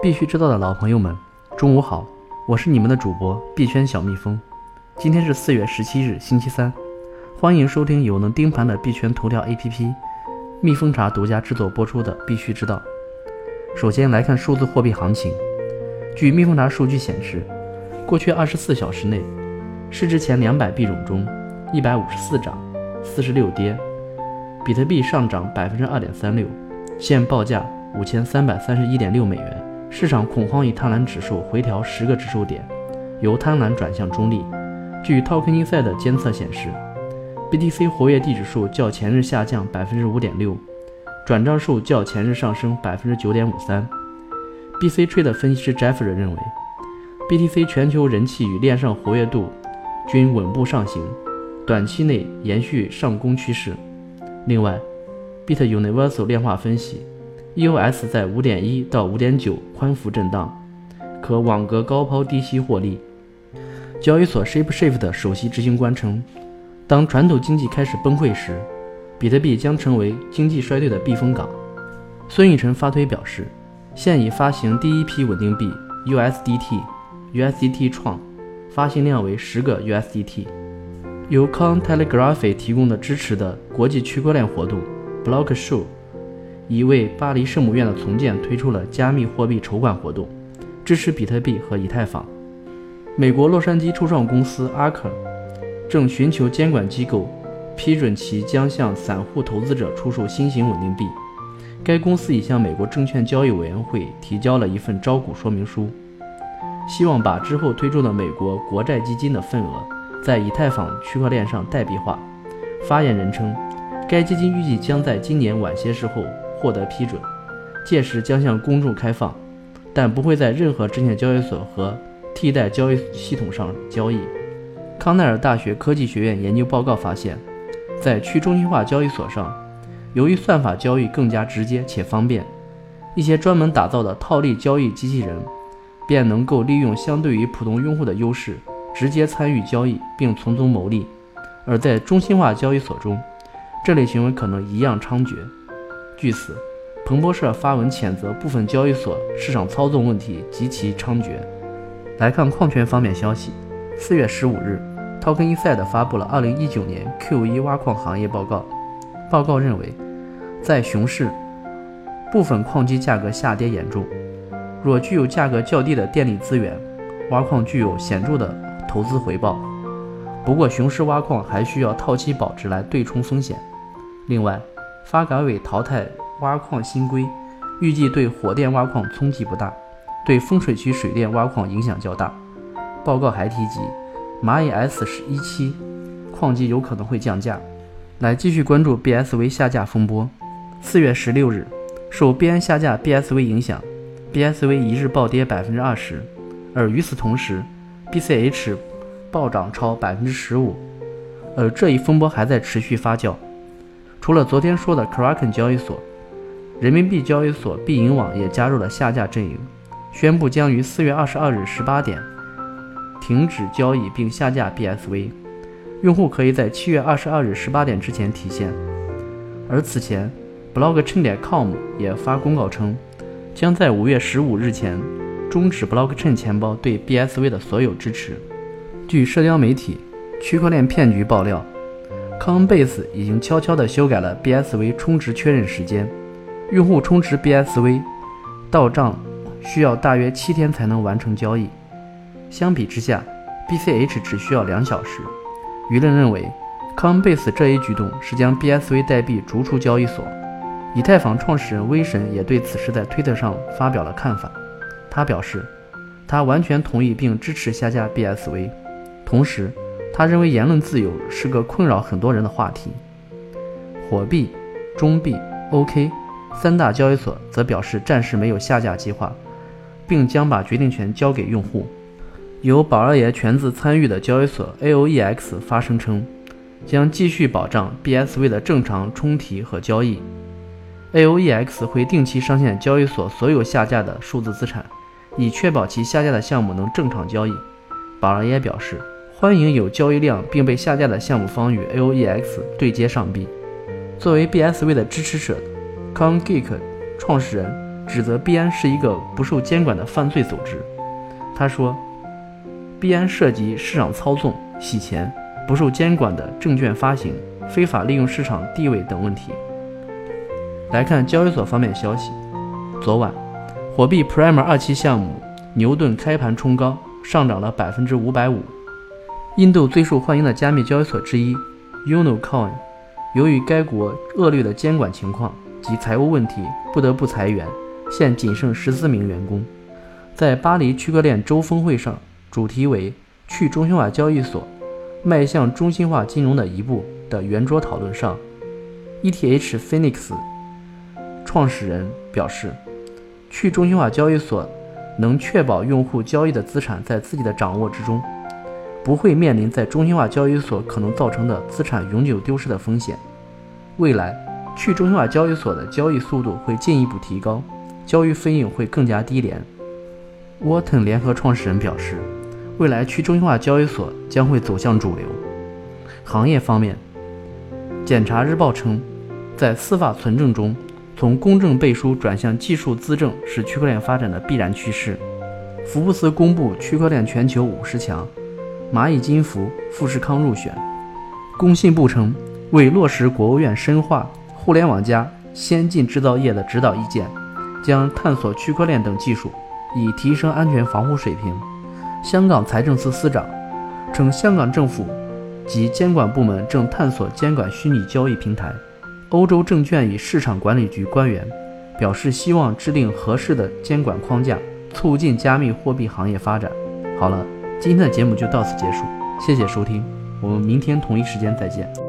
必须知道的老朋友们，中午好，我是你们的主播币圈小蜜蜂。今天是四月十七日，星期三，欢迎收听有能盯盘的币圈头条 APP 蜜蜂茶独家制作播出的《必须知道》。首先来看数字货币行情。据蜜蜂茶数据显示，过去二十四小时内，市值前两百币种中，一百五十四涨，四十六跌，比特币上涨百分之二点三六，现报价。五千三百三十一点六美元，市场恐慌与贪婪指数回调十个指数点，由贪婪转向中立。据 Token Insight 的监测显示，BTC 活跃地址数较前日下降百分之五点六，转账数较前日上升百分之九点五三。BC Trade 分析师 Jeffrey 认为，BTC 全球人气与链上活跃度均稳步上行，短期内延续上攻趋势。另外，Bit Universal 量化分析。EOS 在五点一到五点九宽幅震荡，可网格高抛低吸获利。交易所 ShapeShift 首席执行官称，当传统经济开始崩溃时，比特币将成为经济衰退的避风港。孙宇晨发推表示，现已发行第一批稳定币 USDT，USDT 创，发行量为十个 USDT。由 Cointelegraph 提供的支持的国际区块链活动 Blockshow。已为巴黎圣母院的重建推出了加密货币筹款活动，支持比特币和以太坊。美国洛杉矶初创公司 Ark 正寻求监管机构批准其将向散户投资者出售新型稳定币。该公司已向美国证券交易委员会提交了一份招股说明书，希望把之后推出的美国国债基金的份额在以太坊区块链上代币化。发言人称，该基金预计将在今年晚些时候。获得批准，届时将向公众开放，但不会在任何证券交易所和替代交易系统上交易。康奈尔大学科技学院研究报告发现，在去中心化交易所上，由于算法交易更加直接且方便，一些专门打造的套利交易机器人便能够利用相对于普通用户的优势，直接参与交易并从中牟利；而在中心化交易所中，这类行为可能一样猖獗。据此，彭博社发文谴责部分交易所市场操纵问题极其猖獗。来看矿权方面消息，四月十五日，Token Insight 发布了二零一九年 Q1 挖矿行业报告。报告认为，在熊市，部分矿机价格下跌严重。若具有价格较低的电力资源，挖矿具有显著的投资回报。不过，熊市挖矿还需要套期保值来对冲风险。另外，发改委淘汰挖矿新规，预计对火电挖矿冲击不大，对丰水区水电挖矿影响较大。报告还提及，蚂蚁 S 十一期矿机有可能会降价。来继续关注 BSV 下架风波。四月十六日，受币安下架 BSV 影响，BSV 一日暴跌百分之二十，而与此同时，BCH 暴涨超百分之十五，而这一风波还在持续发酵。除了昨天说的 Kraken 交易所，人民币交易所币银网也加入了下架阵营，宣布将于四月二十二日十八点停止交易并下架 BSV，用户可以在七月二十二日十八点之前提现。而此前，Blockchain.com 也发公告称，将在五月十五日前终止 Blockchain 钱包对 BSV 的所有支持。据社交媒体区块链骗局爆料。康恩贝斯已经悄悄地修改了 BSV 充值确认时间，用户充值 BSV 到账需要大约七天才能完成交易。相比之下，BCH 只需要两小时。舆论认为，Coinbase 这一举动是将 BSV 代币逐出交易所。以太坊创始人威神也对此事在推特上发表了看法。他表示，他完全同意并支持下架 BSV，同时。他认为言论自由是个困扰很多人的话题。火币、中币、OK 三大交易所则表示暂时没有下架计划，并将把决定权交给用户。由宝二爷全资参与的交易所 AOEX 发声称，将继续保障 BSV 的正常充提和交易。AOEX 会定期上线交易所所有下架的数字资产，以确保其下架的项目能正常交易。宝二爷表示。欢迎有交易量并被下架的项目方与 AOEX 对接上币。作为 BSV 的支持者，Con Geek 创始人指责币安是一个不受监管的犯罪组织。他说，币安涉及市场操纵、洗钱、不受监管的证券发行、非法利用市场地位等问题。来看交易所方面消息，昨晚，火币 Prime 二期项目牛顿开盘冲高，上涨了百分之五百五。印度最受欢迎的加密交易所之一 Unocoin，由于该国恶劣的监管情况及财务问题，不得不裁员，现仅剩十四名员工。在巴黎区块链周峰会上，主题为“去中心化交易所迈向中心化金融的一步”的圆桌讨论上，ETH Phoenix。创始人表示，去中心化交易所能确保用户交易的资产在自己的掌握之中，不会面临在中心化交易所可能造成的资产永久丢失的风险。未来，去中心化交易所的交易速度会进一步提高，交易费用会更加低廉。沃腾联合创始人表示，未来去中心化交易所将会走向主流。行业方面，检察日报称，在司法存证中。从公证背书转向技术资证是区块链发展的必然趋势。福布斯公布区块链全球五十强，蚂蚁金服、富士康入选。工信部称，为落实国务院深化“互联网加”先进制造业的指导意见，将探索区块链等技术，以提升安全防护水平。香港财政司司长称，香港政府及监管部门正探索监管虚拟交易平台。欧洲证券与市场管理局官员表示，希望制定合适的监管框架，促进加密货币行业发展。好了，今天的节目就到此结束，谢谢收听，我们明天同一时间再见。